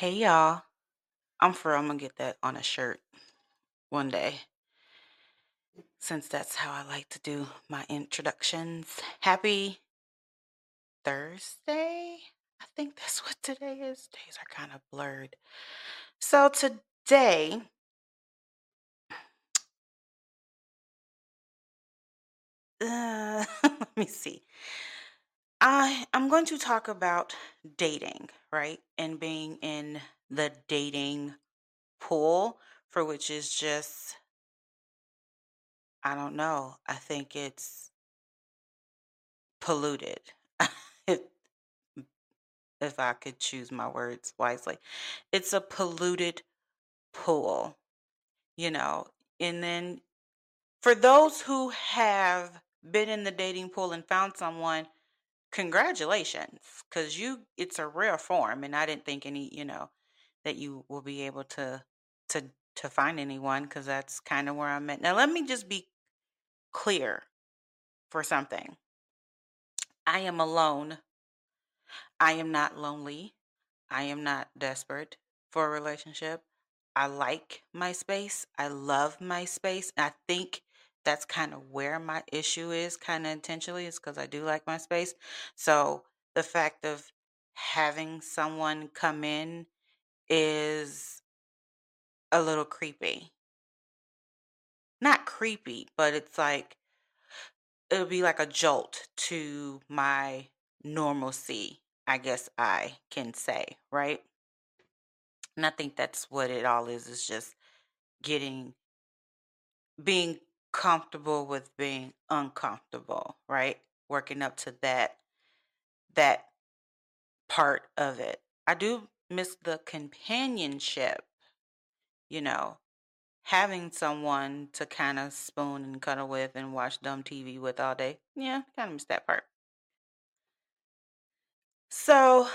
Hey y'all. I'm for I'm gonna get that on a shirt one day since that's how I like to do my introductions. Happy Thursday? I think that's what today is. Days are kind of blurred. So today, uh, let me see. I I'm going to talk about dating, right? And being in the dating pool for which is just I don't know. I think it's polluted. if if I could choose my words wisely. It's a polluted pool, you know. And then for those who have been in the dating pool and found someone, congratulations cuz you it's a rare form and I didn't think any, you know, that you will be able to to to find anyone cuz that's kind of where I'm at. Now let me just be clear for something. I am alone. I am not lonely. I am not desperate for a relationship. I like my space. I love my space. I think that's kind of where my issue is, kind of intentionally, is because I do like my space. So the fact of having someone come in is a little creepy. Not creepy, but it's like it'll be like a jolt to my normalcy, I guess I can say, right? And I think that's what it all is, is just getting being comfortable with being uncomfortable, right? Working up to that that part of it. I do miss the companionship, you know, having someone to kind of spoon and cuddle with and watch dumb TV with all day. Yeah, kind of miss that part. So,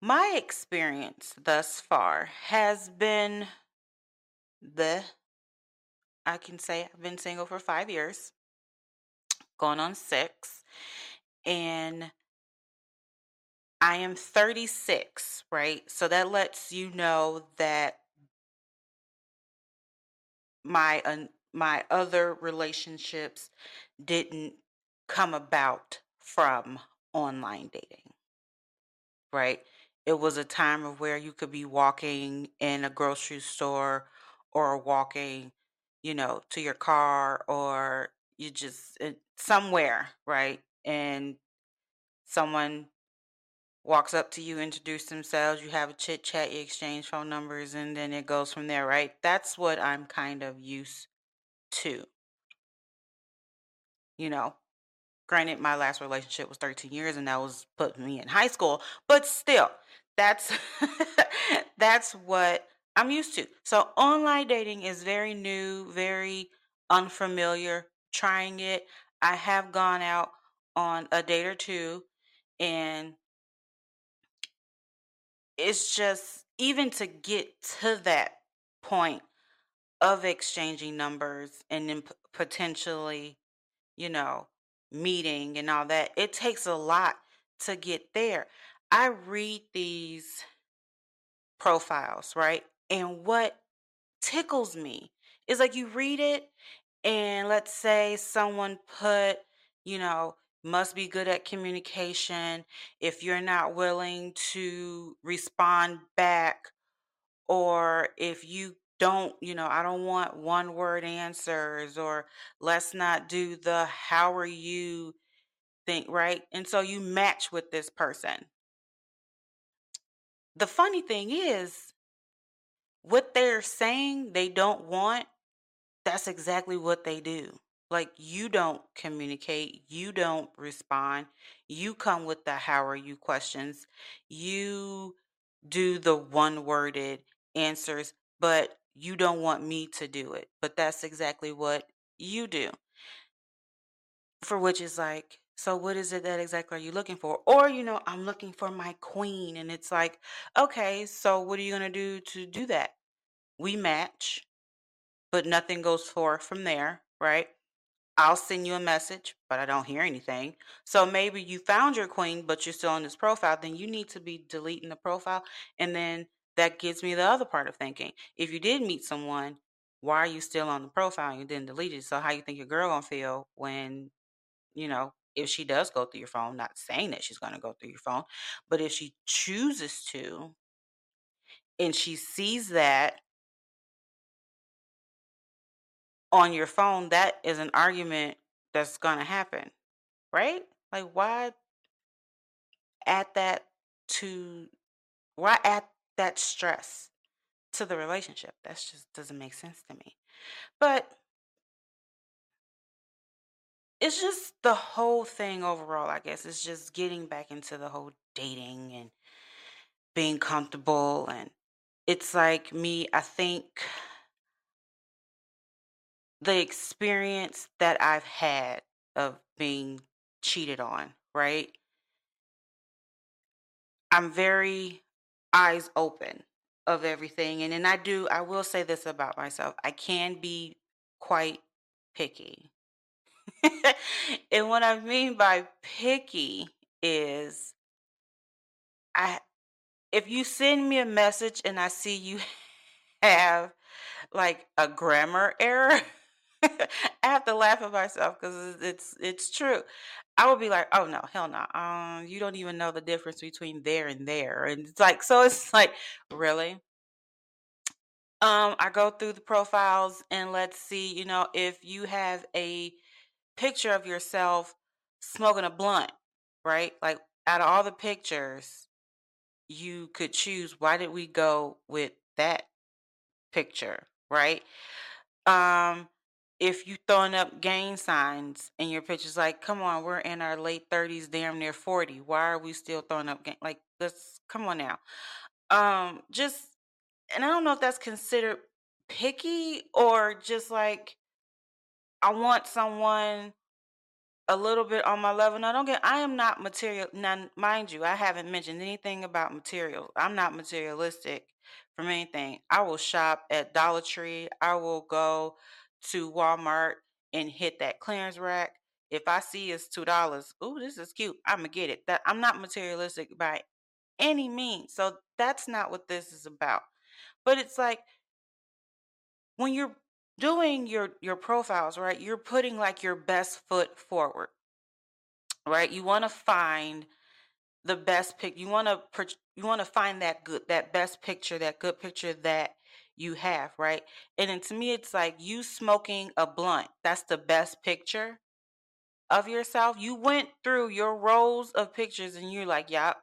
my experience thus far has been the I can say I've been single for 5 years, going on 6, and I am 36, right? So that lets you know that my my other relationships didn't come about from online dating, right? It was a time of where you could be walking in a grocery store or walking, you know, to your car or you just uh, somewhere, right? And someone walks up to you, introduce themselves, you have a chit chat, you exchange phone numbers, and then it goes from there, right? That's what I'm kind of used to, you know. Granted, my last relationship was 13 years and that was put me in high school, but still, that's that's what I'm used to. So online dating is very new, very unfamiliar, trying it. I have gone out on a date or two and it's just even to get to that point of exchanging numbers and then potentially, you know, meeting and all that, it takes a lot to get there. I read these profiles, right? And what tickles me is like you read it, and let's say someone put, you know, must be good at communication. If you're not willing to respond back or if you don't, you know, I don't want one word answers or let's not do the how are you thing, right? And so you match with this person. The funny thing is, what they're saying they don't want, that's exactly what they do. Like you don't communicate, you don't respond, you come with the how are you questions, you do the one worded answers, but you don't want me to do it. But that's exactly what you do. For which is like, so what is it that exactly are you looking for? Or, you know, I'm looking for my queen. And it's like, okay, so what are you going to do to do that? We match, but nothing goes forth from there, right? I'll send you a message, but I don't hear anything. So maybe you found your queen, but you're still on this profile, then you need to be deleting the profile. And then that gives me the other part of thinking. If you did meet someone, why are you still on the profile and you didn't delete it? So how you think your girl gonna feel when, you know, if she does go through your phone, not saying that she's gonna go through your phone, but if she chooses to and she sees that on your phone, that is an argument that's gonna happen, right? Like why add that to why add that stress to the relationship? That just doesn't make sense to me. But it's just the whole thing overall, I guess. It's just getting back into the whole dating and being comfortable and it's like me, I think the experience that I've had of being cheated on, right? I'm very eyes open of everything. And then I do, I will say this about myself I can be quite picky. and what I mean by picky is I if you send me a message and I see you have like a grammar error, I have to laugh at myself because it's it's true. I would be like, oh no, hell no. Um, you don't even know the difference between their and there. And it's like, so it's like, really? Um, I go through the profiles and let's see, you know, if you have a picture of yourself smoking a blunt, right? Like out of all the pictures, you could choose why did we go with that picture, right? Um, if you throwing up gang signs in your pictures, like, come on, we're in our late thirties, damn near forty. Why are we still throwing up gang? Like, let's come on now. Um, just, and I don't know if that's considered picky or just like I want someone a little bit on my level. Now, don't get, I am not material. Now, mind you, I haven't mentioned anything about material. I'm not materialistic from anything. I will shop at Dollar Tree. I will go to Walmart and hit that clearance rack. If I see it's two dollars, ooh, this is cute. I'm gonna get it. That I'm not materialistic by any means. So that's not what this is about. But it's like when you're doing your your profiles, right? You're putting like your best foot forward, right? You want to find the best pic. You want to you want to find that good that best picture, that good picture that you have, right? And then to me, it's like you smoking a blunt. That's the best picture of yourself. You went through your rows of pictures, and you're like, "Yep,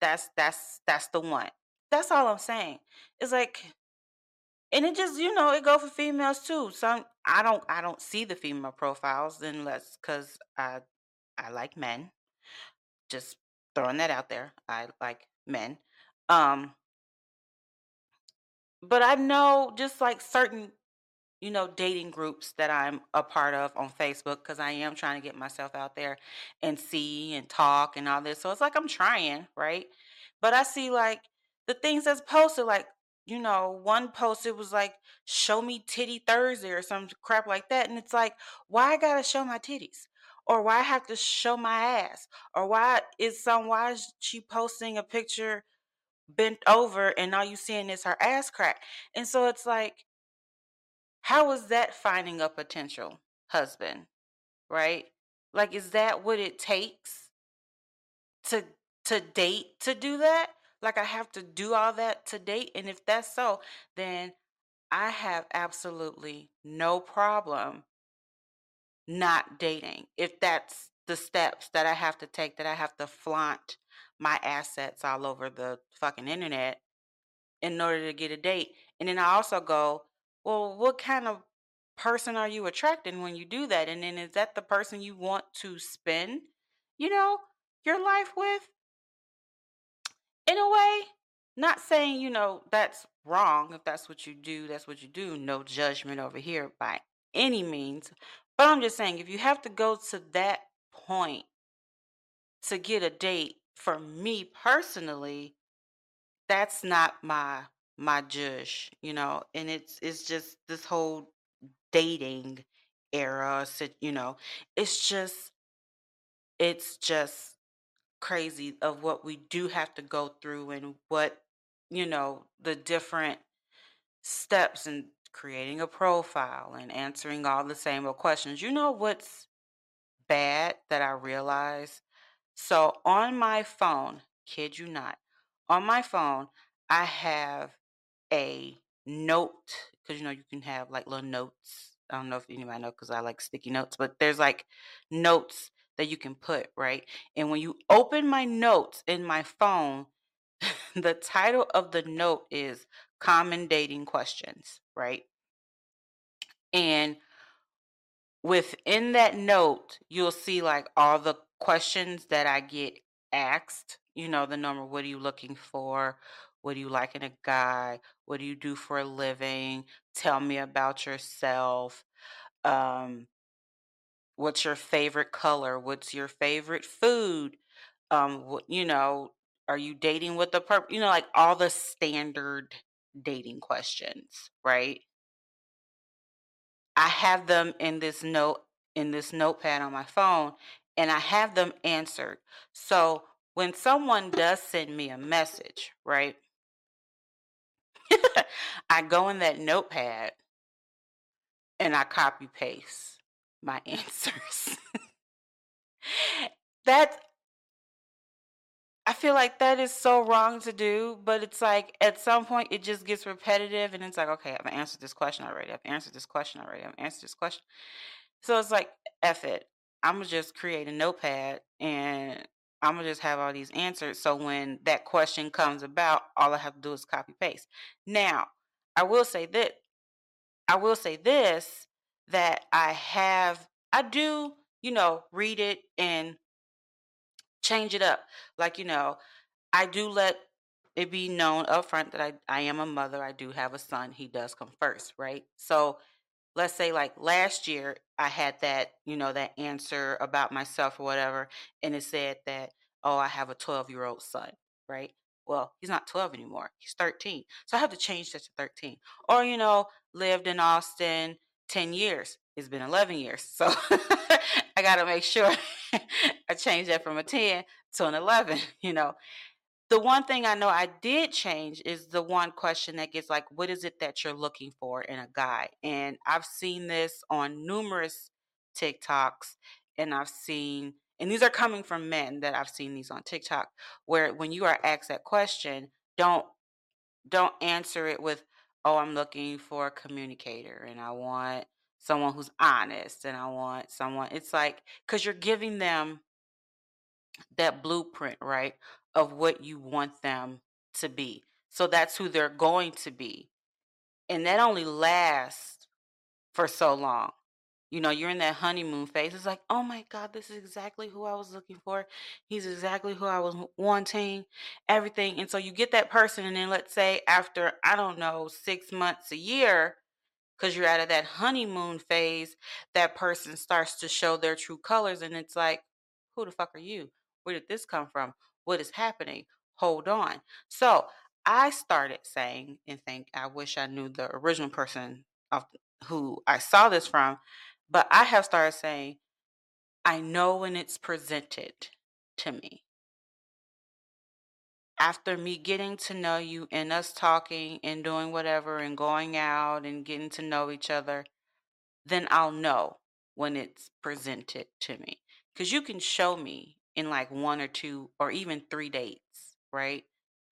that's that's that's the one." That's all I'm saying. It's like and it just, you know, it go for females too. Some I don't I don't see the female profiles unless cuz I I like men. Just throwing that out there. I like men. Um but I know just like certain you know, dating groups that I'm a part of on Facebook because I am trying to get myself out there and see and talk and all this. So it's like I'm trying, right? But I see like the things that's posted, like, you know, one post it was like, show me titty Thursday or some crap like that. And it's like, why I gotta show my titties? Or why I have to show my ass? Or why is some why is she posting a picture bent over and all you seeing is her ass crack? And so it's like how is that finding a potential husband, right? Like is that what it takes to to date to do that? Like I have to do all that to date and if that's so, then I have absolutely no problem not dating. If that's the steps that I have to take that I have to flaunt my assets all over the fucking internet in order to get a date. And then I also go, well, what kind of person are you attracting when you do that? And then is that the person you want to spend, you know, your life with? In a way, not saying, you know, that's wrong. If that's what you do, that's what you do. No judgment over here by any means. But I'm just saying, if you have to go to that point to get a date, for me personally, that's not my my judge, you know, and it's it's just this whole dating era, you know, it's just it's just crazy of what we do have to go through and what, you know, the different steps in creating a profile and answering all the same old questions. You know what's bad that I realize? So on my phone, kid you not, on my phone, I have a note because you know you can have like little notes. I don't know if anybody know because I like sticky notes, but there's like notes that you can put, right? And when you open my notes in my phone, the title of the note is Common Dating Questions, right? And within that note, you'll see like all the questions that I get asked. You know, the number what are you looking for? What do you like in a guy? What do you do for a living? Tell me about yourself. Um, what's your favorite color? What's your favorite food? Um, what, you know, are you dating with the per you know, like all the standard dating questions, right? I have them in this note in this notepad on my phone and I have them answered. So when someone does send me a message, right? I go in that notepad and I copy paste my answers. that I feel like that is so wrong to do, but it's like at some point it just gets repetitive and it's like, okay, I've answered this question already. I've answered this question already. I've answered this question. So it's like, F it. I'm gonna just create a notepad and I'm gonna just have all these answers. So when that question comes about, all I have to do is copy paste. Now, I will say that I will say this that I have I do, you know, read it and change it up. Like, you know, I do let it be known upfront that I, I am a mother. I do have a son. He does come first, right? So let's say like last year I had that, you know, that answer about myself or whatever, and it said that, oh, I have a 12 year old son, right? Well, he's not 12 anymore. He's 13. So I have to change that to 13. Or, you know, lived in Austin 10 years. It's been 11 years. So I got to make sure I change that from a 10 to an 11, you know. The one thing I know I did change is the one question that gets like, what is it that you're looking for in a guy? And I've seen this on numerous TikToks and I've seen, and these are coming from men that I've seen these on TikTok, where when you are asked that question, don't don't answer it with, oh, I'm looking for a communicator and I want someone who's honest and I want someone it's like cuz you're giving them that blueprint, right, of what you want them to be. So that's who they're going to be. And that only lasts for so long. You know, you're in that honeymoon phase. It's like, oh my God, this is exactly who I was looking for. He's exactly who I was wanting, everything. And so you get that person, and then let's say after, I don't know, six months, a year, because you're out of that honeymoon phase, that person starts to show their true colors. And it's like, who the fuck are you? Where did this come from? What is happening? Hold on. So I started saying and think I wish I knew the original person of who I saw this from, but I have started saying, I know when it's presented to me. After me getting to know you and us talking and doing whatever and going out and getting to know each other, then I'll know when it's presented to me. Because you can show me in like one or two or even three dates, right?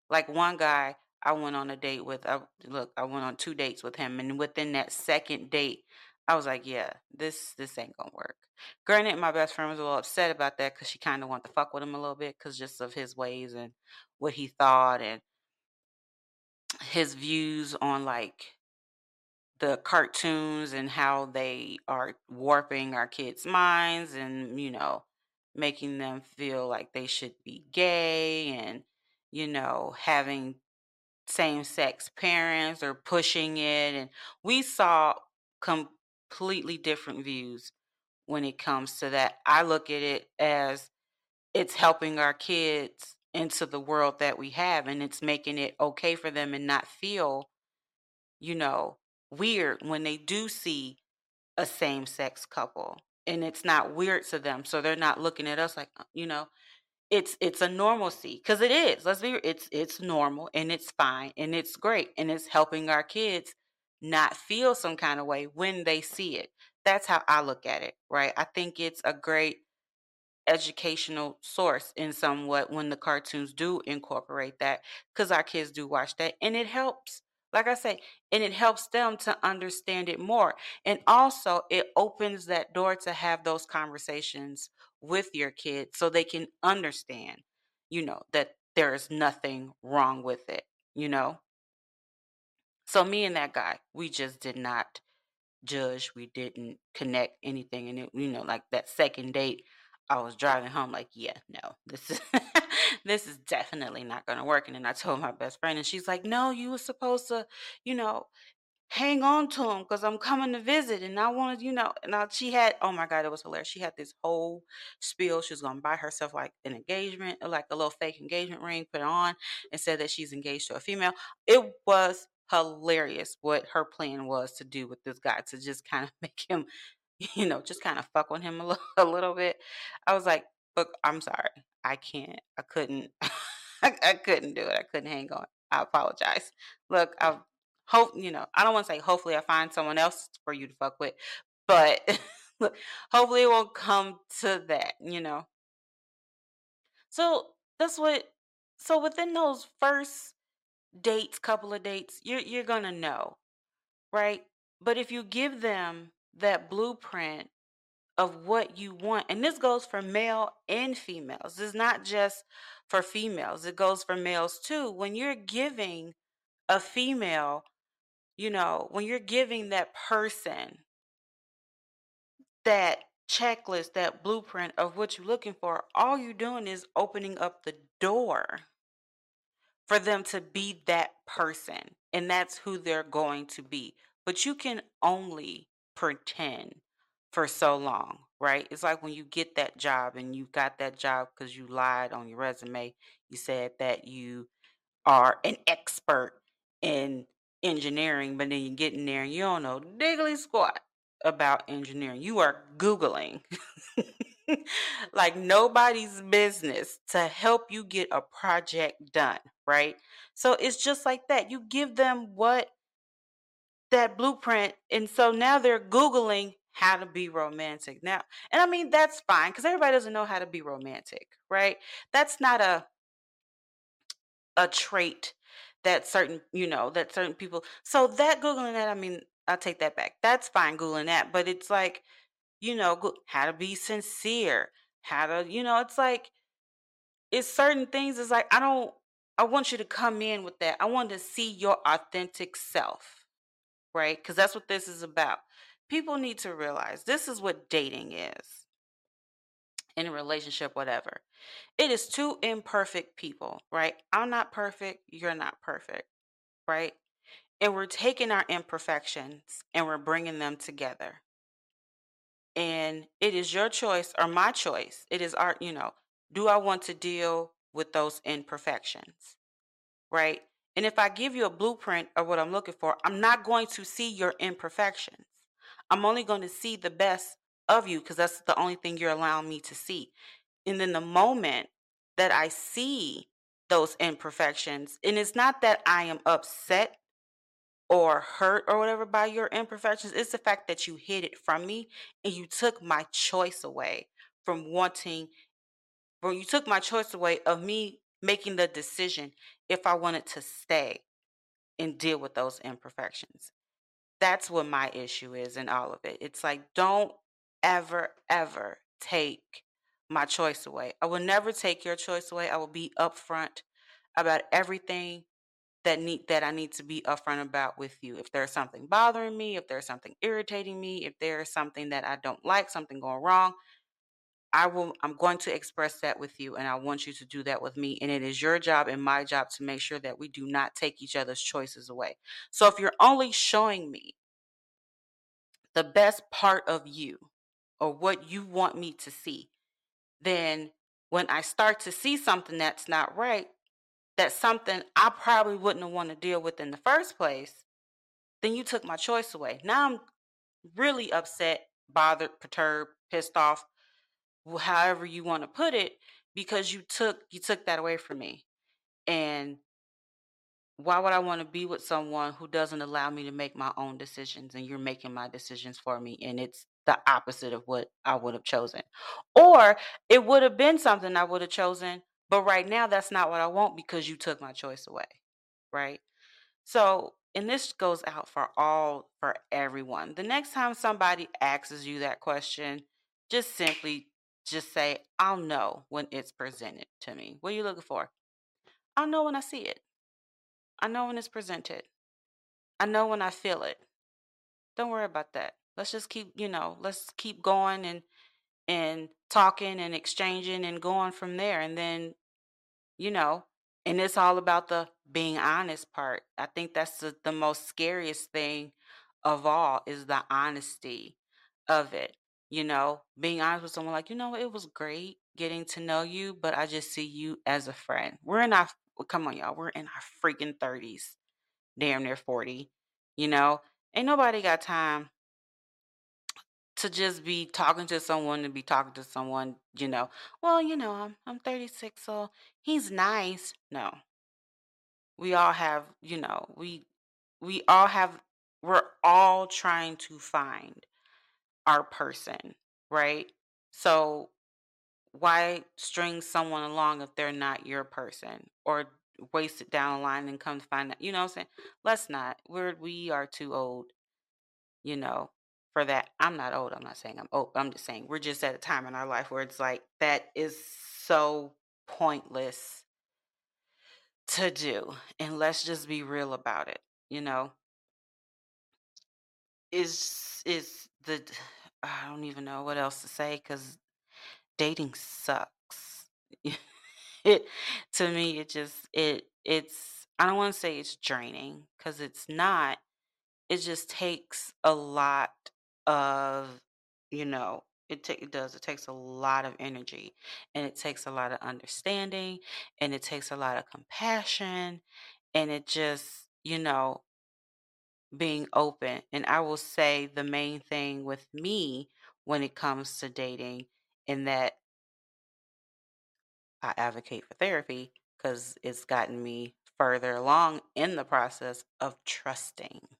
Like one guy I went on a date with, I, look, I went on two dates with him, and within that second date, I was like, yeah, this this ain't gonna work. Granted, my best friend was a little upset about that because she kind of wanted to fuck with him a little bit because just of his ways and what he thought and his views on like the cartoons and how they are warping our kids' minds and you know making them feel like they should be gay and you know having same sex parents or pushing it and we saw completely different views when it comes to that i look at it as it's helping our kids into the world that we have and it's making it okay for them and not feel you know weird when they do see a same-sex couple, and it's not weird to them, so they're not looking at us like, uh, you know, it's it's a normalcy because it is. let's be it's it's normal, and it's fine, and it's great, and it's helping our kids not feel some kinda way when they see it. That's how I look at it, right? I think it's a great educational source in somewhat when the cartoons do incorporate that because our kids do watch that, and it helps, like I say, and it helps them to understand it more, and also it opens that door to have those conversations with your kids so they can understand, you know, that there is nothing wrong with it, you know? So me and that guy, we just did not judge, we didn't connect anything, and it you know, like that 2nd date, I was driving home like, "Yeah, no, this is this is definitely not gonna work," and then I told my best friend, and she's like, "No, you were supposed to, you know, hang on to him because I'm coming to visit, and I wanted" you know, and I she had oh my god, it was hilarious, she had this whole spiel, she was gonna buy herself, like, an engagement like, a little fake engagement ring, put it on, and said that she's engaged to a female. It was hilarious what her plan was to do with this guy, to just kinda make him, you know, just kinda fuck on him a little a little bit. I was like, "Look, I'm sorry, I can't, I couldn't I I couldn't do it, I couldn't hang on. I apologize. Look, I hope you know, I don't wanna say hopefully I find someone else for you to fuck with, but look, hopefully it won't come to that, you know?" So, that's what so within those first dates, couple of dates, you're you're gonna know, right? But if you give them that blueprint of what you want and this goes for male and females, it's not just for females, it goes for males too. When you're giving a female, you know, when you're giving that person that checklist, that blueprint of what you're looking for, all you're doing is opening up the door for them to be that person, and that's who they're going to be. But you can only pretend for so long, right? It's like when you get that job, and you got that job because you lied on your resume, you said that you are an expert in engineering, but then you get in there and you don't know diggly squat about engineering, you are Googling like nobody's business to help you get a project done, right? So it's just like that, you give them what that blueprint, and so now they're Googling how to be romantic. Now and I mean, that's fine cuz everybody doesn't know how to be romantic, right? That's not a a trait that certain you know, that certain people so that Googling that, I mean, I'll take that back. That's fine Googling that, but it's like, you know, how to be sincere, how to you know, it's like it's certain things, it's like, I don't I want you to come in with that, I want to see your authentic self, right? Because that's what this is about. People need to realize this is what dating is in a relationship, whatever. It is 2 imperfect people, right? I'm not perfect, you're not perfect, right? And we're taking our imperfections, and we're bringing them together. And it is your choice or my choice, it is our you know, do I want to deal with those imperfections, right? And if I give you a blueprint of what I'm looking for, I'm not going to see your imperfections. I'm only gonna see the best of you because that's the only thing you're allowing me to see. And then the moment that I see those imperfections and it's not that I am upset or hurt or whatever by your imperfections, it's the fact that you hid it from me, and you took my choice away from wanting well, you took my choice away of me making the decision if I wanted to stay and deal with those imperfections. That's what my issue is in all of it. It's like, don't ever, ever take my choice away. I will never take your choice away, I will be upfront about everything that need that I need to be upfront about with you. If there's something bothering me, if there's something irritating me, if there is something that I don't like, something going wrong, I will I'm going to express that with you, and I want you to do that with me, and it is your job and my job to make sure that we do not take each other's choices away. So if you're only showing me the best part of you or what you want me to see, then when I start to see something that's not right, that's something I probably wouldn't have wanna deal with in the first place, then you took my choice away. Now I'm really upset, bothered, perturbed, pissed off, however you want to put it, because you took you took that away from me. And why would I want to be with someone who doesn't allow me to make my own decisions and you're making my decisions for me and it's the opposite of what I would have chosen. Or it would have been something I would have chosen, but right now that's not what I want because you took my choice away, right? So, and this goes out for all for everyone. The next time somebody asks you that question, just simply just say, "I'll know when it's presented to me." What are you looking for? I'll know when I see it. I know when it's presented. I know when I feel it. Don't worry about that. Let's just keep, you know, let's keep going and and talking and exchanging and going from there. And then, you know, and it's all about the being honest part. I think that's the, the most scariest thing of all is the honesty of it. You know, being honest with someone like, you know, it was great getting to know you, but I just see you as a friend. We're in our, come on, y'all, we're in our freaking 30s damn near 40, you know? Ain't nobody got time to just be talking to someone to be talking to someone, you know. Well, you know, I'm I'm 36, so he's nice. No. We all have, you know, we we all have we're all trying to find our person, right? So why string someone along if they're not your person or waste it down the line and come to find out, you know what I'm saying? Let's not. We're we are too old you know, for that. I'm not old. I'm not saying I'm old. I'm just saying we're just at a time in our life where it's like that is so pointless to do. And let's just be real about it. You know, is is the I don't even know what else to say because dating sucks. it to me it just it it's I don't want to say it's draining because it's not It just takes a lot of, you know, it it does, it takes a lot of energy, and it takes a lot of understanding, and it takes a lot of compassion, and it just, you know, being open. And I will say the main thing with me when it comes to dating, and that I advocate for therapy because it's gotten me further along in the process of trusting.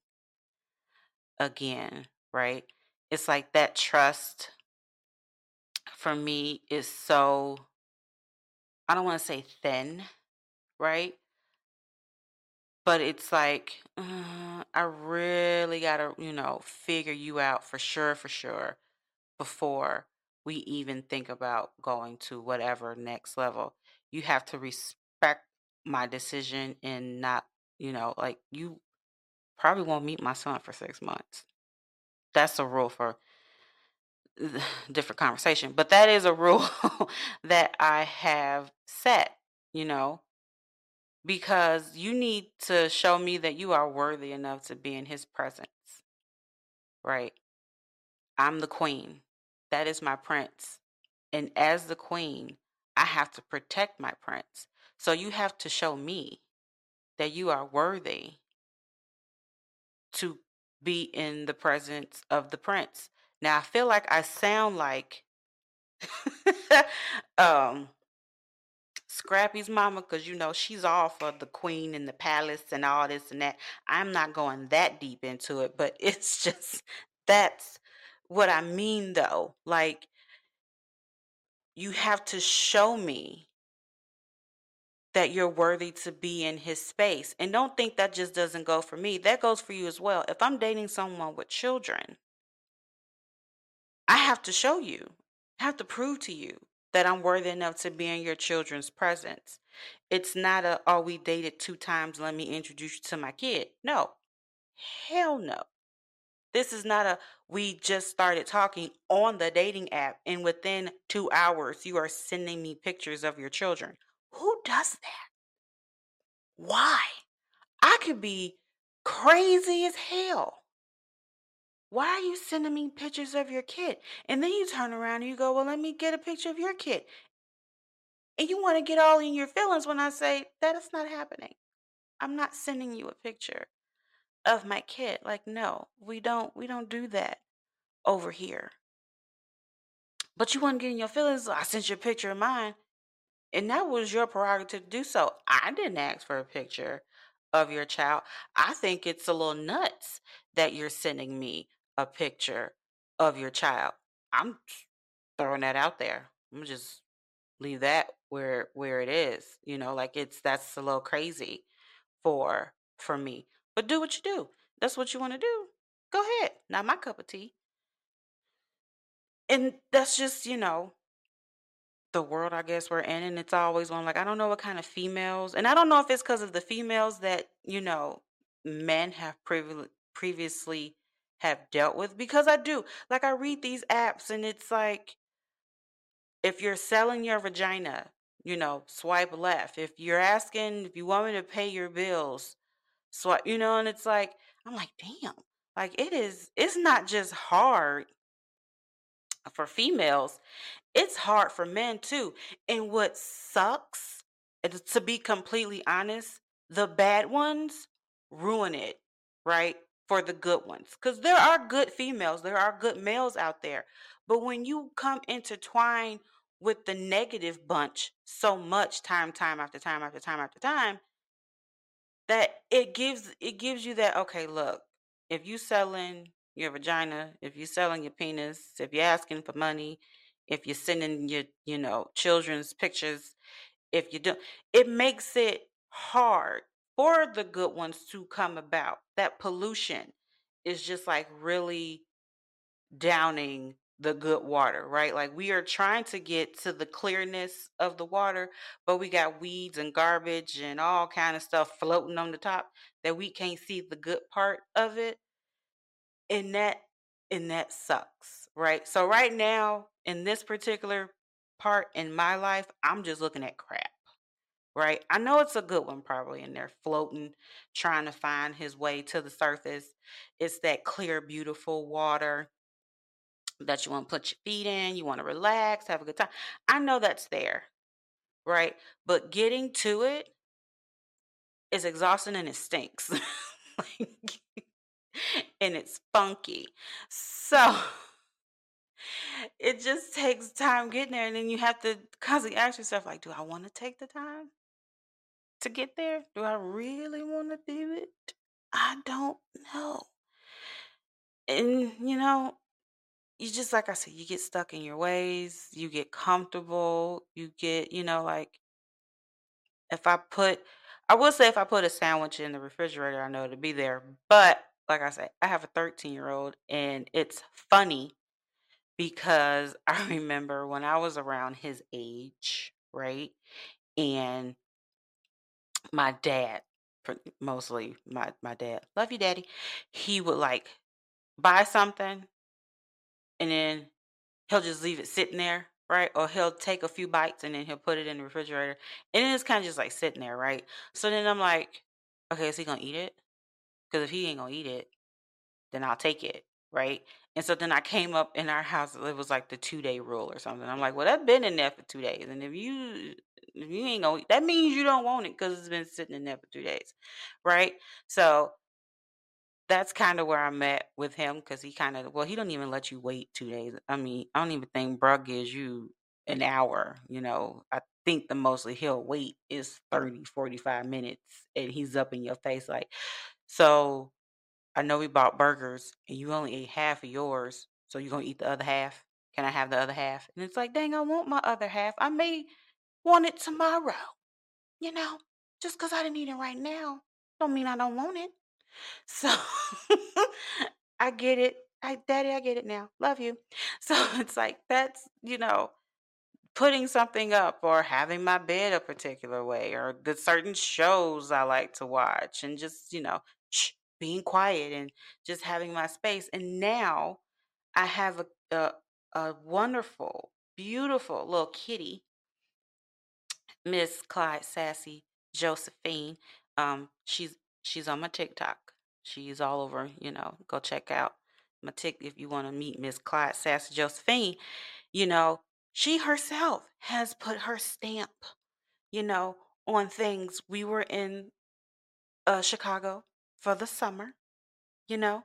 again, right? It's like that trust for me is so, I don't want to say thin, right? But it's like, uh, I really got to, you know, figure you out for sure, for sure, before we even think about going to whatever next level. You have to respect my decision and not, you know, like you probably won't meet my son for six months. That's a rule for different conversation, but that is a rule that I have set, you know, because you need to show me that you are worthy enough to be in his presence, right? I'm the queen. That is my prince. And as the queen, I have to protect my prince. So you have to show me that you are worthy to be in the presence of the prince. Now, I feel like I sound like um Scrappy's mama, because you know she's all for the queen and the palace and all this and that. I'm not going that deep into it, but it's just that's what I mean though. Like you have to show me that you're worthy to be in his space. And don't think that just doesn't go for me. That goes for you as well. If I'm dating someone with children, I have to show you, I have to prove to you that I'm worthy enough to be in your children's presence. It's not a, oh, we dated two times, let me introduce you to my kid. No, hell no. This is not a, we just started talking on the dating app, and within two hours, you are sending me pictures of your children. Who does that? Why? I could be crazy as hell. Why are you sending me pictures of your kid? And then you turn around and you go, Well, let me get a picture of your kid. And you want to get all in your feelings when I say that is not happening. I'm not sending you a picture of my kid. Like, no, we don't we don't do that. over here. But you wasn't getting your feelings. I sent you a picture of mine. And that was your prerogative to do so. I didn't ask for a picture of your child. I think it's a little nuts that you're sending me a picture of your child. I'm throwing that out there. I'm just leave that where where it is. You know, like it's that's a little crazy for for me. But do what you do. That's what you want to do. Go ahead. Not my cup of tea. And that's just, you know, the world I guess we're in, and it's always one like I don't know what kind of females, and I don't know if it's because of the females that you know men have previ- previously have dealt with because I do like I read these apps and it's like if you're selling your vagina, you know, swipe left. If you're asking if you want me to pay your bills, swipe, you know, and it's like I'm like, damn, like it is. It's not just hard for females it's hard for men too. And what sucks, to be completely honest, the bad ones ruin it, right? For the good ones. Because there are good females, there are good males out there. But when you come intertwine with the negative bunch so much time, time after time after time after time, that it gives it gives you that, okay, look, if you selling your vagina, if you selling your penis, if you're asking for money, if you're sending your, you know, children's pictures, if you do, it makes it hard for the good ones to come about. That pollution is just like really downing the good water, right? Like we are trying to get to the clearness of the water, but we got weeds and garbage and all kind of stuff floating on the top that we can't see the good part of it. And that and that sucks, right? So right now in this particular part in my life, I'm just looking at crap, right? I know it's a good one probably and they're floating, trying to find his way to the surface. It's that clear, beautiful water that you want to put your feet in, you want to relax, have a good time. I know that's there, right? But getting to it is exhausting and it stinks. like, and it's funky. So it just takes time getting there. And then you have to constantly ask yourself, like, do I want to take the time to get there? Do I really want to do it? I don't know. And, you know, you just, like I said, you get stuck in your ways, you get comfortable, you get, you know, like, if I put, I will say if I put a sandwich in the refrigerator, I know it'll be there. But like I said, I have a 13 year old, and it's funny because I remember when I was around his age, right? And my dad, mostly my my dad, love you, daddy. He would like buy something, and then he'll just leave it sitting there, right? Or he'll take a few bites and then he'll put it in the refrigerator, and then it's kind of just like sitting there, right? So then I'm like, okay, is he gonna eat it? Because if he ain't gonna eat it, then I'll take it, right? And so then I came up in our house, it was like the two day rule or something. I'm like, well, that's been in there for two days. And if you if you ain't gonna that means you don't want it because it's been sitting in there for two days. Right. So that's kind of where I'm at with him because he kind of well, he don't even let you wait two days. I mean, I don't even think Bruh gives you an hour, you know. I think the mostly he'll wait is 30, 45 minutes and he's up in your face like so I know we bought burgers and you only ate half of yours, so you're gonna eat the other half. Can I have the other half? And it's like, dang, I want my other half. I may want it tomorrow. You know, just because I didn't eat it right now, don't mean I don't want it. So I get it. I, Daddy, I get it now. Love you. So it's like that's you know putting something up or having my bed a particular way or the certain shows I like to watch and just, you know, shh, being quiet and just having my space. And now I have a a, a wonderful, beautiful little kitty, Miss Clyde Sassy Josephine. Um, she's she's on my TikTok. She's all over, you know, go check out my tick if you want to meet Miss Clyde Sassy Josephine. You know, she herself has put her stamp, you know, on things. We were in uh, Chicago for the summer, you know,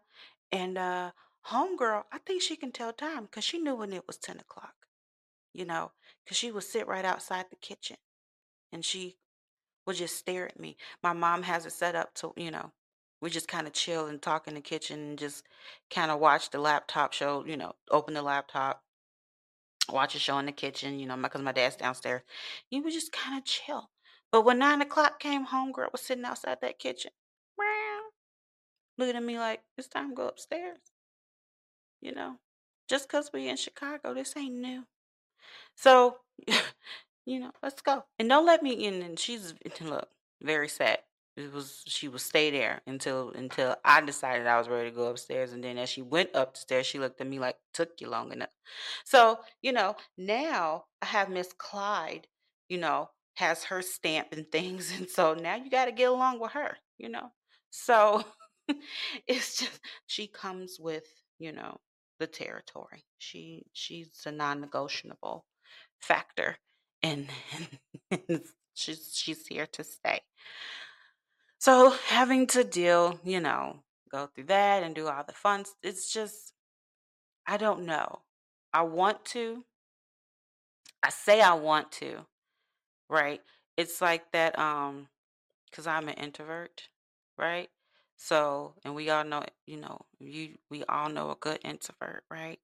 and uh, Homegirl, I think she can tell time because she knew when it was 10 o'clock, you know, because she would sit right outside the kitchen and she would just stare at me. My mom has it set up to, you know, we just kind of chill and talk in the kitchen and just kind of watch the laptop show, you know, open the laptop, watch a show in the kitchen, you know, because my dad's downstairs. You would just kind of chill. But when nine o'clock came home, girl was sitting outside that kitchen, looking at me like, it's time to go upstairs, you know. Just because we're in Chicago, this ain't new. So, you know, let's go. And don't let me in. And she's, look, very sad. It was she would stay there until until I decided I was ready to go upstairs. And then as she went up the stairs, she looked at me like, took you long enough. So, you know, now I have Miss Clyde, you know, has her stamp and things. And so now you got to get along with her, you know. So it's just she comes with, you know, the territory. She she's a non-negotiable factor and, and she's she's here to stay. So having to deal, you know, go through that and do all the fun, it's just, I don't know. I want to, I say I want to, right? It's like that, um, because I'm an introvert, right? So, and we all know, you know, you, we all know a good introvert, right?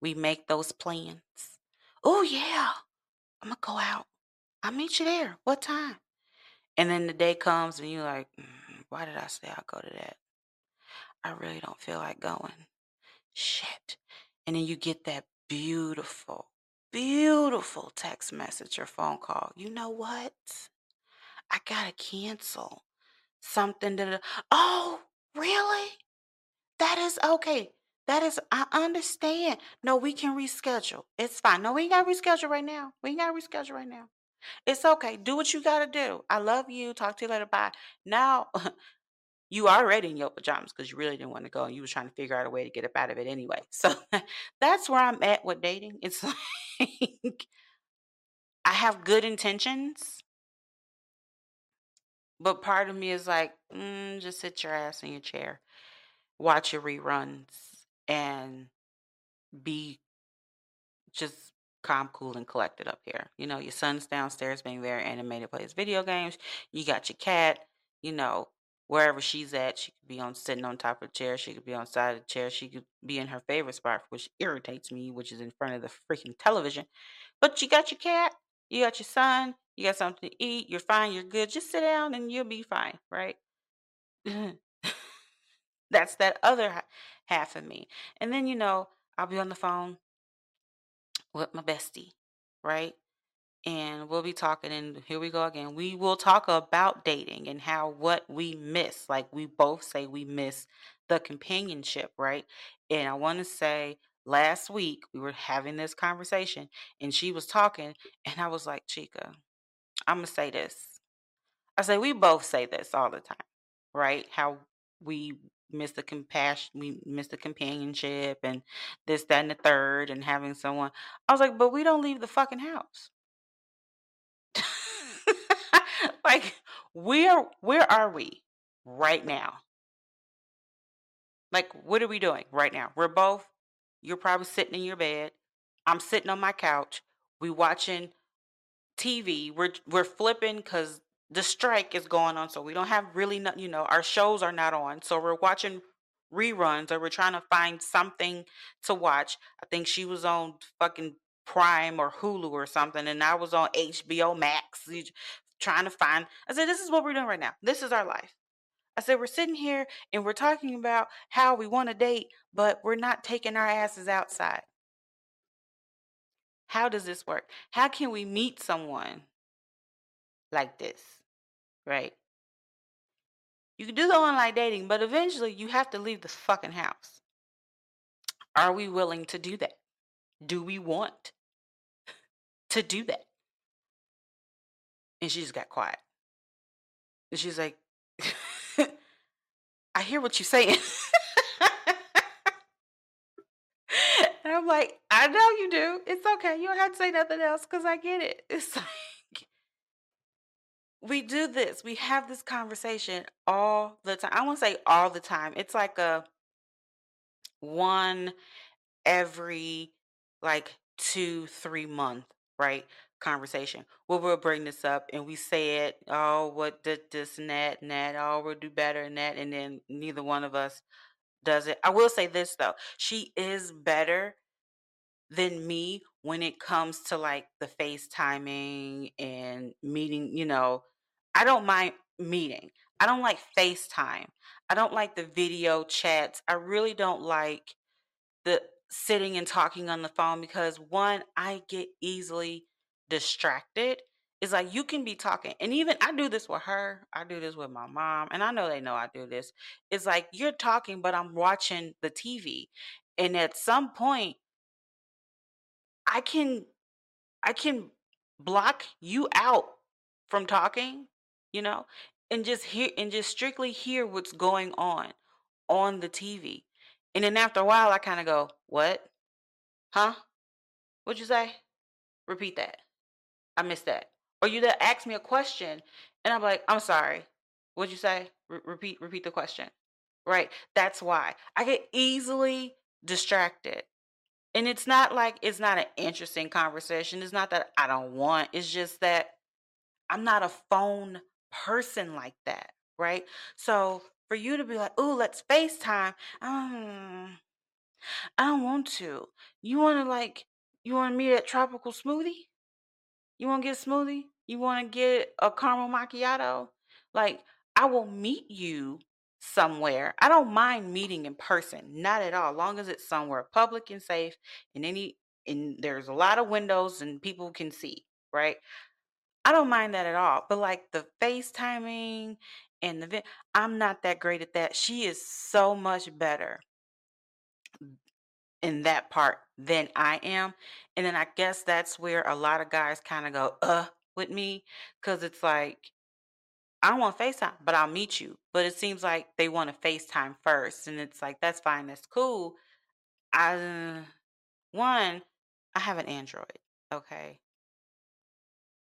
We make those plans. Oh, yeah, I'm gonna go out. I'll meet you there. What time? And then the day comes and you're like, "Mm, why did I say I'll go to that? I really don't feel like going. Shit. And then you get that beautiful, beautiful text message or phone call. You know what? I gotta cancel something that, oh, really? That is okay. That is, I understand. No, we can reschedule. It's fine. No, we ain't gotta reschedule right now. We ain't gotta reschedule right now. It's okay. Do what you gotta do. I love you. Talk to you later. Bye. Now, you already in your pajamas because you really didn't want to go and you was trying to figure out a way to get up out of it anyway. So that's where I'm at with dating. It's like I have good intentions, but part of me is like, mm, just sit your ass in your chair, watch your reruns, and be just calm, cool, and collected up here. You know, your son's downstairs being very animated, plays video games. You got your cat, you know, wherever she's at, she could be on sitting on top of the chair, she could be on side of the chair, she could be in her favorite spot, which irritates me, which is in front of the freaking television. But you got your cat, you got your son, you got something to eat, you're fine, you're good. Just sit down and you'll be fine, right? That's that other half of me. And then, you know, I'll be on the phone with my bestie, right? And we'll be talking, and here we go again. We will talk about dating and how what we miss. Like we both say we miss the companionship, right? And I want to say last week we were having this conversation and she was talking, and I was like, Chica, I'm gonna say this. I say we both say this all the time, right? How we miss the compassion, we miss the companionship and this, that, and the third, and having someone. I was like, but we don't leave the fucking house. like where where are we right now? Like what are we doing right now? We're both you're probably sitting in your bed. I'm sitting on my couch. We watching TV. We're we're flipping because the strike is going on, so we don't have really not you know our shows are not on, so we're watching reruns or we're trying to find something to watch. I think she was on fucking Prime or Hulu or something, and I was on HBO Max trying to find. I said, "This is what we're doing right now. This is our life." I said, "We're sitting here and we're talking about how we want to date, but we're not taking our asses outside. How does this work? How can we meet someone like this?" Right? You can do the online dating, but eventually you have to leave the fucking house. Are we willing to do that? Do we want to do that? And she just got quiet. And she's like, I hear what you're saying. and I'm like, I know you do. It's okay. You don't have to say nothing else because I get it. It's like we do this. We have this conversation all the time. I won't say all the time. It's like a one every like two, three month, right? Conversation. Where we'll bring this up and we say it, oh, what did this and that and that, oh, we'll do better and that, and then neither one of us does it. I will say this though, she is better than me when it comes to like the FaceTiming and meeting, you know, I don't mind meeting. I don't like FaceTime. I don't like the video chats. I really don't like the sitting and talking on the phone because one, I get easily distracted. It's like you can be talking, and even I do this with her, I do this with my mom, and I know they know I do this. It's like you're talking, but I'm watching the TV. And at some point, I can I can block you out from talking, you know, and just hear and just strictly hear what's going on on the TV. And then after a while, I kind of go, "What? Huh? What'd you say? Repeat that. I missed that." Or you that ask me a question, and I'm like, "I'm sorry. What'd you say? Re- repeat. Repeat the question." Right. That's why I get easily distracted. And it's not like it's not an interesting conversation. It's not that I don't want. It's just that I'm not a phone person like that, right? So for you to be like, "Oh, let's FaceTime," um, I don't want to. You want to like, you want to meet at Tropical Smoothie? You want to get a smoothie? You want to get a caramel macchiato? Like, I will meet you somewhere. I don't mind meeting in person, not at all, long as it's somewhere public and safe and any and there's a lot of windows and people can see, right? I don't mind that at all. But like the FaceTiming and the I'm not that great at that. She is so much better in that part than I am. And then I guess that's where a lot of guys kind of go, uh, with me. Cause it's like, I want FaceTime, but I'll meet you. But it seems like they want to FaceTime first. And it's like, that's fine, that's cool. I one, I have an Android. Okay.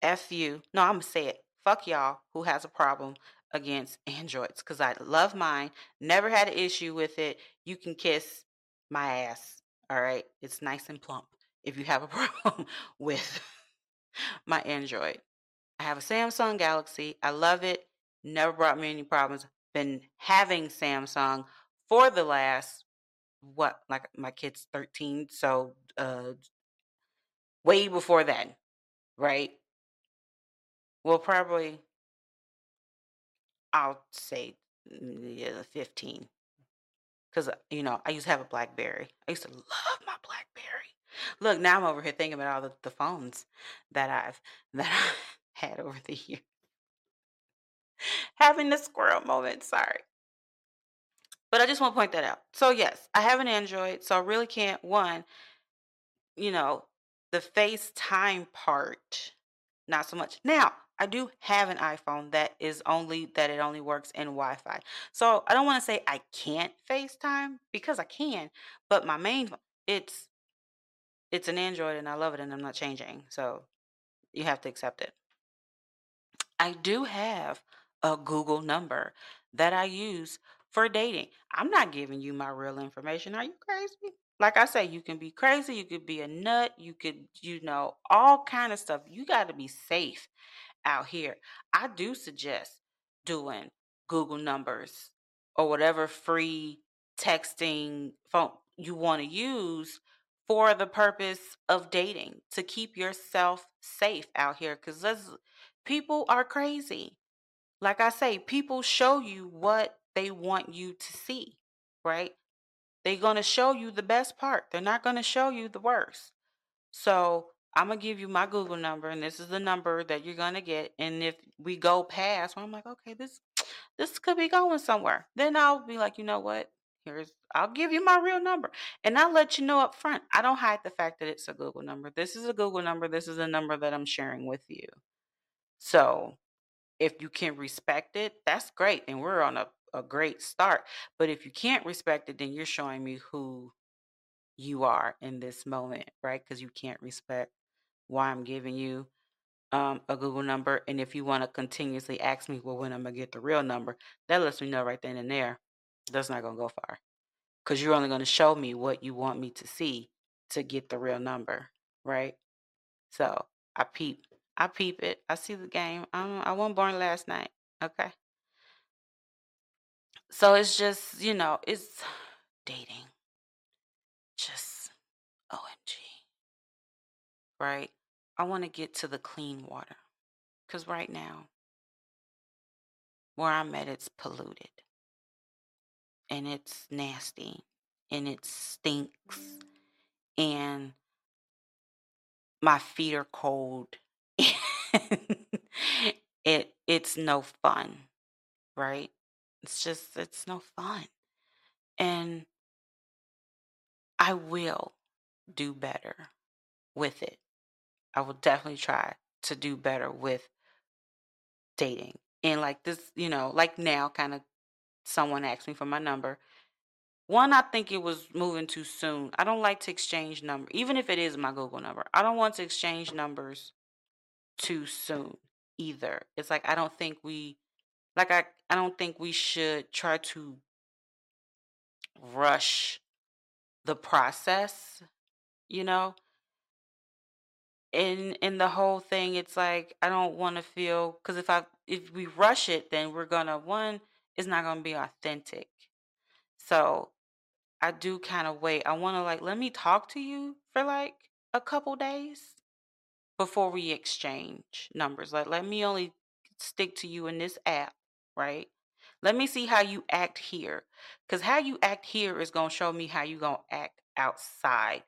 F you. No, I'm gonna say it. Fuck y'all who has a problem against Androids. Cause I love mine. Never had an issue with it. You can kiss my ass. All right. It's nice and plump if you have a problem with my Android. I have a Samsung Galaxy. I love it. Never brought me any problems. Been having Samsung for the last what like my kid's 13, so uh way before then, right? Well, probably I'll say mm, yeah, 15 cuz you know, I used to have a BlackBerry. I used to love my BlackBerry. Look, now I'm over here thinking about all the, the phones that I've that I had over the years. Having the squirrel moment, sorry. But I just want to point that out. So yes, I have an Android, so I really can't one, you know, the FaceTime part, not so much. Now, I do have an iPhone that is only that it only works in Wi-Fi. So I don't want to say I can't FaceTime because I can, but my main it's it's an Android and I love it and I'm not changing. So you have to accept it. I do have a Google number that I use for dating. I'm not giving you my real information. Are you crazy? Like I say, you can be crazy, you could be a nut, you could, you know, all kind of stuff. You got to be safe out here. I do suggest doing Google numbers or whatever free texting phone you want to use for the purpose of dating to keep yourself safe out here because people are crazy. Like I say, people show you what they want you to see, right? They're going to show you the best part. They're not going to show you the worst. So I'm gonna give you my Google number, and this is the number that you're gonna get. And if we go past, well, I'm like, okay, this this could be going somewhere. Then I'll be like, you know what? Here's I'll give you my real number, and I'll let you know up front. I don't hide the fact that it's a Google number. This is a Google number. This is a number that I'm sharing with you. So if you can respect it, that's great, and we're on a a great start. But if you can't respect it, then you're showing me who you are in this moment, right? Because you can't respect why I'm giving you um, a Google number. And if you want to continuously ask me, well, when I'm going to get the real number, that lets me know right then and there that's not going to go far. because you're only going to show me what you want me to see to get the real number, right? So I peep, I peep it. I see the game. I'm, I wasn't born last night. Okay. So it's just, you know, it's dating. Just OMG. Right? I want to get to the clean water. Because right now, where I'm at, it's polluted. And it's nasty. And it stinks. And my feet are cold. it it's no fun, right? It's just it's no fun. And I will do better with it. I will definitely try to do better with dating. And like this, you know, like now kind of someone asked me for my number. One, I think it was moving too soon. I don't like to exchange number, even if it is my Google number. I don't want to exchange numbers too soon either. It's like I don't think we like I I don't think we should try to rush the process, you know? In in the whole thing it's like I don't want to feel cuz if I if we rush it then we're going to one it's not going to be authentic. So, I do kind of wait. I want to like let me talk to you for like a couple days before we exchange numbers. Like, let me only stick to you in this app, right? Let me see how you act here. Because how you act here is going to show me how you going to act outside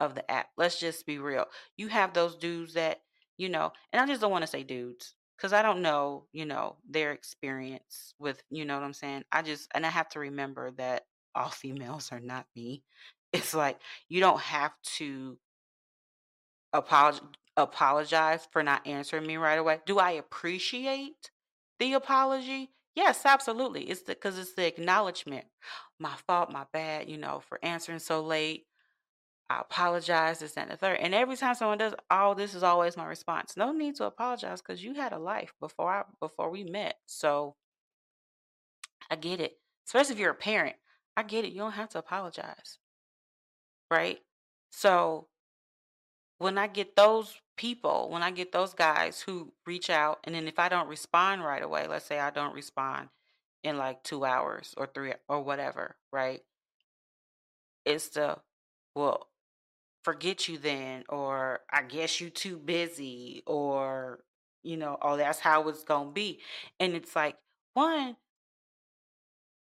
of the app. Let's just be real. You have those dudes that, you know, and I just don't want to say dudes because I don't know, you know, their experience with, you know what I'm saying? I just, and I have to remember that all females are not me. It's like you don't have to apologize apologize for not answering me right away. Do I appreciate the apology? Yes, absolutely. It's because it's the acknowledgement. My fault, my bad, you know, for answering so late. I apologize, this and the third. And every time someone does, oh, this is always my response. No need to apologize because you had a life before I before we met. So I get it. Especially if you're a parent. I get it. You don't have to apologize. Right? So when I get those people, when I get those guys who reach out, and then if I don't respond right away, let's say I don't respond in like two hours or three or whatever, right? It's the, well, forget you then, or I guess you too busy, or, you know, oh, that's how it's going to be. And it's like, one,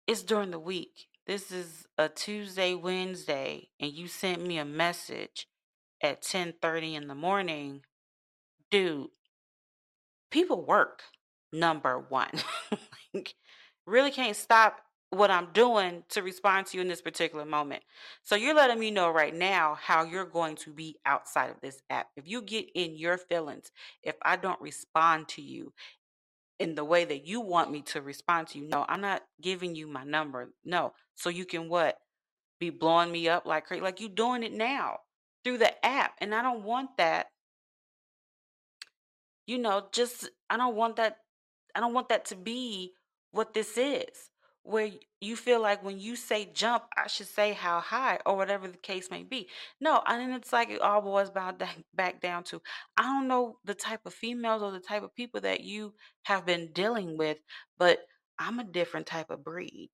it's during the week. This is a Tuesday, Wednesday, and you sent me a message at 10:30 in the morning, dude, people work. Number 1. like really can't stop what I'm doing to respond to you in this particular moment. So you're letting me know right now how you're going to be outside of this app. If you get in your feelings, if I don't respond to you in the way that you want me to respond to you, no, I'm not giving you my number. No. So you can what? Be blowing me up like crazy. Like you doing it now through the app. And I don't want that. You know, just I don't want that I don't want that to be what this is. Where you feel like when you say jump, I should say how high or whatever the case may be. No, and then it's like it all boils back back down to I don't know the type of females or the type of people that you have been dealing with, but I'm a different type of breed.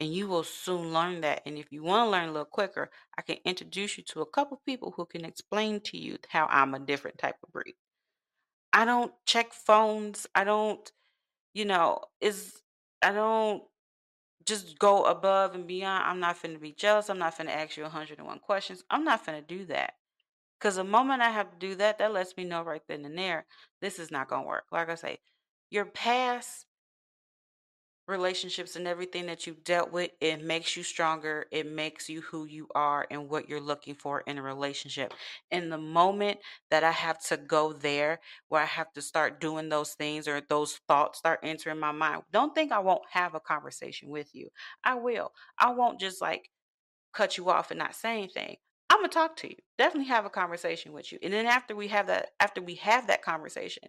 And you will soon learn that. And if you want to learn a little quicker, I can introduce you to a couple people who can explain to you how I'm a different type of breed. I don't check phones. I don't, you know, is I don't just go above and beyond. I'm not finna be jealous. I'm not finna ask you 101 questions. I'm not finna do that. Because the moment I have to do that, that lets me know right then and there, this is not gonna work. Like I say, your past relationships and everything that you've dealt with, it makes you stronger. It makes you who you are and what you're looking for in a relationship. In the moment that I have to go there, where I have to start doing those things or those thoughts start entering my mind, don't think I won't have a conversation with you. I will. I won't just like cut you off and not say anything. Imma talk to you. Definitely have a conversation with you. And then after we have that after we have that conversation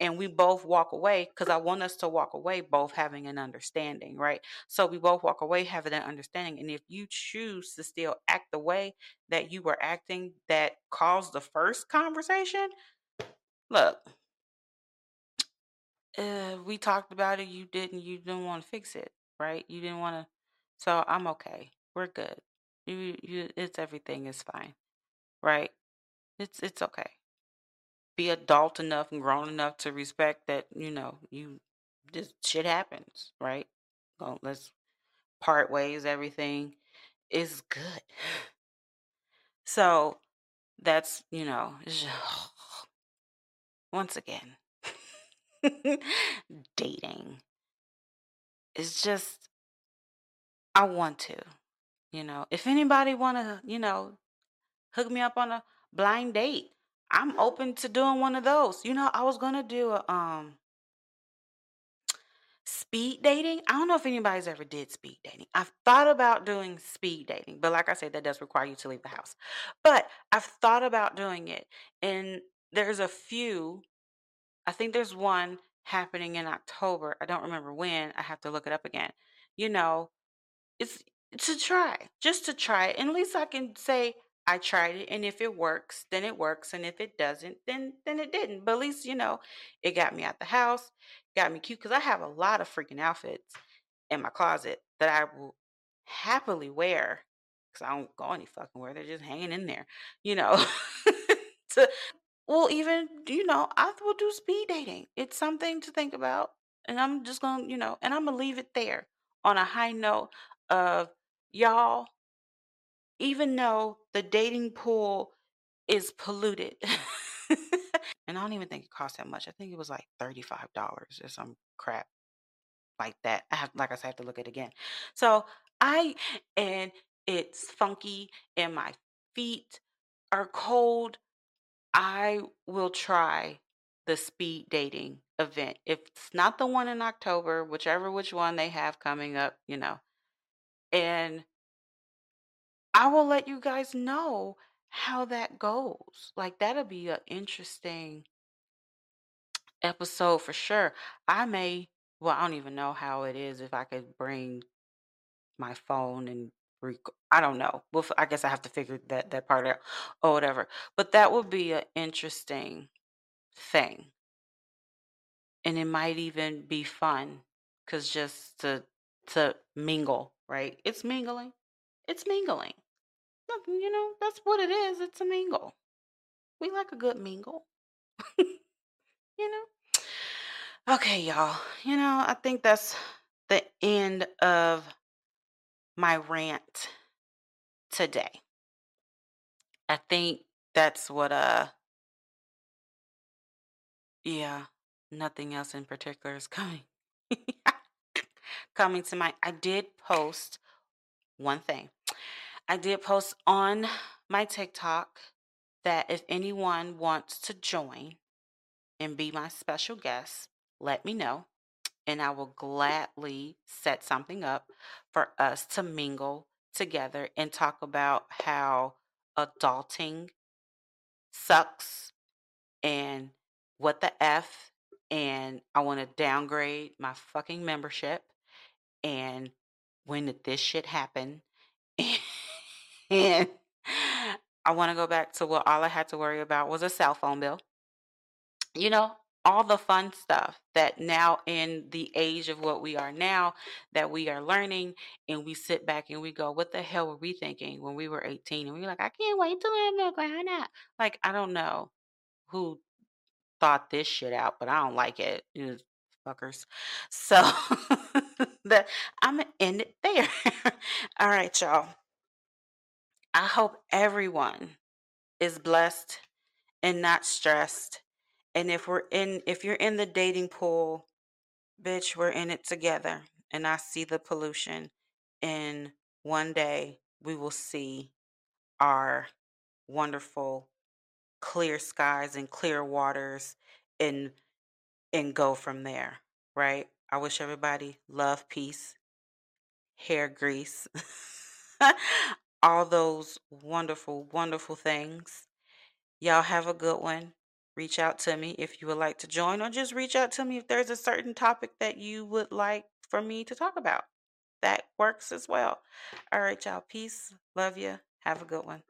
and we both walk away, because I want us to walk away both having an understanding, right? So we both walk away having an understanding, and if you choose to still act the way that you were acting that caused the first conversation, look uh, we talked about it, you didn't you didn't wanna fix it, right? You didn't wanna so I'm okay. We're good. You you it's everything is fine, right? It's it's okay. Be adult enough and grown enough to respect that, you know, you this shit happens, right? Well, let's part ways, everything is good. So, that's, you know, once again, dating is just I want to, you know? If anybody wanna, you know, hook me up on a blind date, I'm open to doing one of those. You know, I was gonna do a, um speed dating? I don't know if anybody's ever did speed dating. I've thought about doing speed dating, but like I said, that does require you to leave the house. But I've thought about doing it, and there's a few I think there's one happening in October. I don't remember when, I have to look it up again. You know, it's to try, just to try it, and at least I can say, "I tried it, and if it works, then it works, and if it doesn't, then then it didn't." But at least, you know, it got me out the house, got me cute cuz I have a lot of freaking outfits in my closet that I will happily wear cuz I don't go any fucking where, they're just hanging in there, you know? To well, even, you know, I will do speed dating. It's something to think about, and I'm just gonna, you know and Imma leave it there on a high note of, y'all even though the dating pool is polluted and I don't even think it costs that much. I think it was, like, $35 or some crap like that. I have like I said, I have to look it again. So, I and it's funky, and my feet are cold. I will try the speed dating event. If it's not the one in October, whichever which one they have coming up, you know, and I will let you guys know how that goes. Like, that'll be an interesting episode for sure. I may well, I don't even know how it is if I could bring my phone and rec I don't know. Well, I guess I have to figure that that part out or whatever. But that would be an interesting thing. And it might even be fun because just to to mingle, right? It's mingling. It's mingling. You know, that's what it is, it's a mingle. We like a good mingle. You know? Okay, y'all. You know, I think that's the end of my rant today. I think that's what, uh Yeah, nothing else in particular is coming coming to mind. I did post one thing. I did post on my TikTok that if anyone wants to join and be my special guest, let me know, and I will gladly set something up for us to mingle together and talk about how adulting sucks and what the F, and I wanna downgrade my fucking membership, and when did this shit happen? And I wanna go back to what all I had to worry about was a cell phone bill. You know, all the fun stuff that now in the age of what we are now, that we are learning, and we sit back and we go, "What the hell were we thinking when we were 18?" And we were like, "I can't wait to to grown up." Like, I don't know who thought this shit out, but I don't like it, you fuckers. So, the Imma end it there. Alright, y'all. I hope everyone is blessed and not stressed, and if we're in if you're in the dating pool, bitch, we're in it together, and I see the pollution, and one day we will see our wonderful clear skies and clear waters and and go from there, right? I wish everybody love, peace, hair grease. all those wonderful, wonderful things. Y'all have a good one. Reach out to me if you would like to join, or just reach out to me if there's a certain topic that you would like for me to talk about. That works as well. All right, y'all. Peace. Love you. Have a good one.